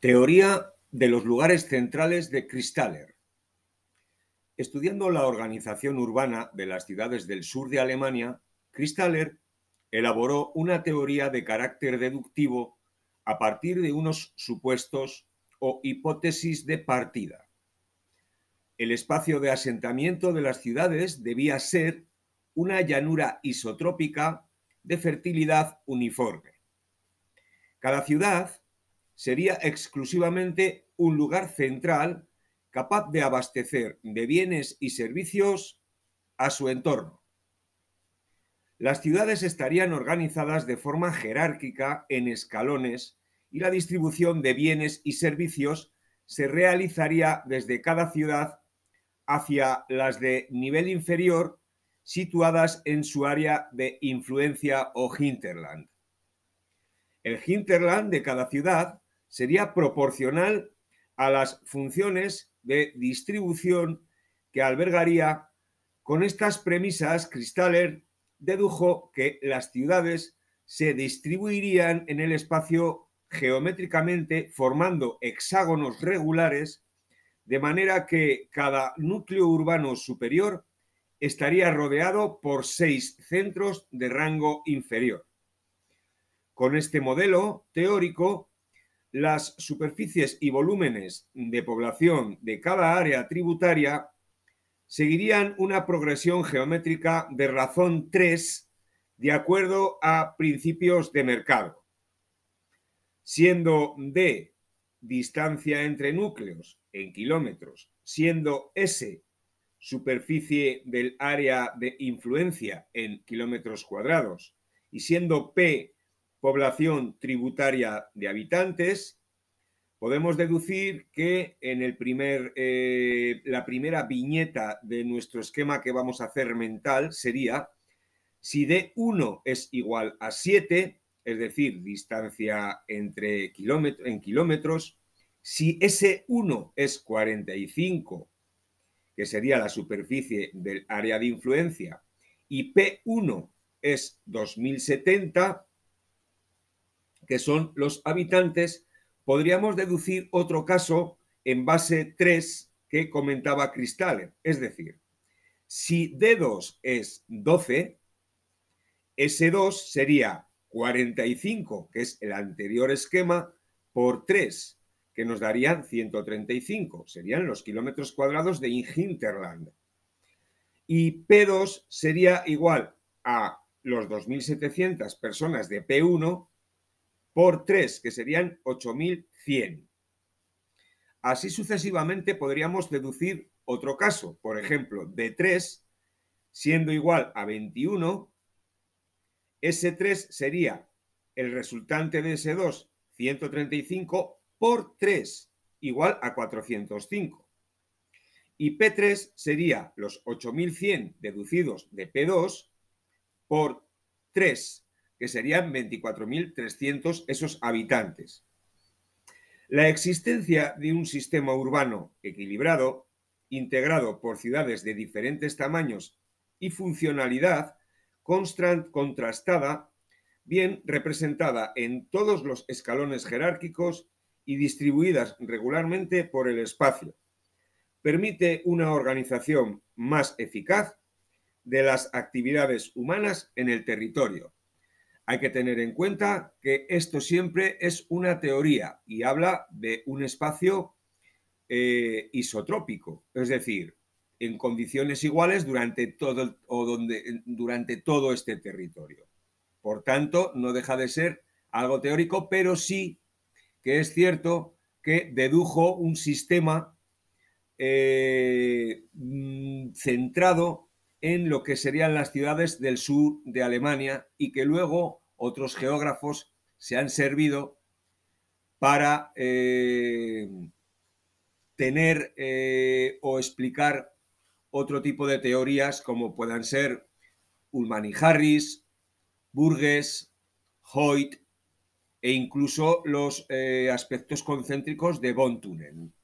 Teoría de los lugares centrales de Kristaller. Estudiando la organización urbana de las ciudades del sur de Alemania, Kristaller elaboró una teoría de carácter deductivo a partir de unos supuestos o hipótesis de partida. El espacio de asentamiento de las ciudades debía ser una llanura isotrópica de fertilidad uniforme. Cada ciudad sería exclusivamente un lugar central capaz de abastecer de bienes y servicios a su entorno. Las ciudades estarían organizadas de forma jerárquica en escalones y la distribución de bienes y servicios se realizaría desde cada ciudad hacia las de nivel inferior situadas en su área de influencia o hinterland. El hinterland de cada ciudad sería proporcional a las funciones de distribución que albergaría. Con estas premisas, Kristaller dedujo que las ciudades se distribuirían en el espacio geométricamente formando hexágonos regulares, de manera que cada núcleo urbano superior estaría rodeado por seis centros de rango inferior. Con este modelo teórico, las superficies y volúmenes de población de cada área tributaria seguirían una progresión geométrica de razón 3 de acuerdo a principios de mercado, siendo D distancia entre núcleos en kilómetros, siendo S superficie del área de influencia en kilómetros cuadrados y siendo P población tributaria de habitantes, podemos deducir que en el primer, eh, la primera viñeta de nuestro esquema que vamos a hacer mental sería si D1 es igual a 7, es decir, distancia entre kilómetros, en kilómetros, si S1 es 45, que sería la superficie del área de influencia, y P1 es 2070, que son los habitantes, podríamos deducir otro caso en base 3 que comentaba Cristales. Es decir, si D2 es 12, S2 sería 45, que es el anterior esquema, por 3, que nos darían 135, serían los kilómetros cuadrados de Hinterland. Y P2 sería igual a los 2.700 personas de P1 por 3, que serían 8.100. Así sucesivamente podríamos deducir otro caso, por ejemplo, de 3 siendo igual a 21, ese 3 sería el resultante de ese 2, 135, por 3, igual a 405. Y P3 sería los 8100 deducidos de P2 por 3, que serían 24.300 esos habitantes. La existencia de un sistema urbano equilibrado, integrado por ciudades de diferentes tamaños y funcionalidad, contrastada, bien representada en todos los escalones jerárquicos y distribuidas regularmente por el espacio, permite una organización más eficaz de las actividades humanas en el territorio, hay que tener en cuenta que esto siempre es una teoría y habla de un espacio eh, isotrópico, es decir, en condiciones iguales durante todo, o donde, durante todo este territorio. Por tanto, no deja de ser algo teórico, pero sí que es cierto que dedujo un sistema eh, mm, centrado en lo que serían las ciudades del sur de Alemania y que luego otros geógrafos se han servido para eh, tener eh, o explicar otro tipo de teorías como puedan ser Ullman y Harris, Burgess, Hoyt e incluso los eh, aspectos concéntricos de von Thunen.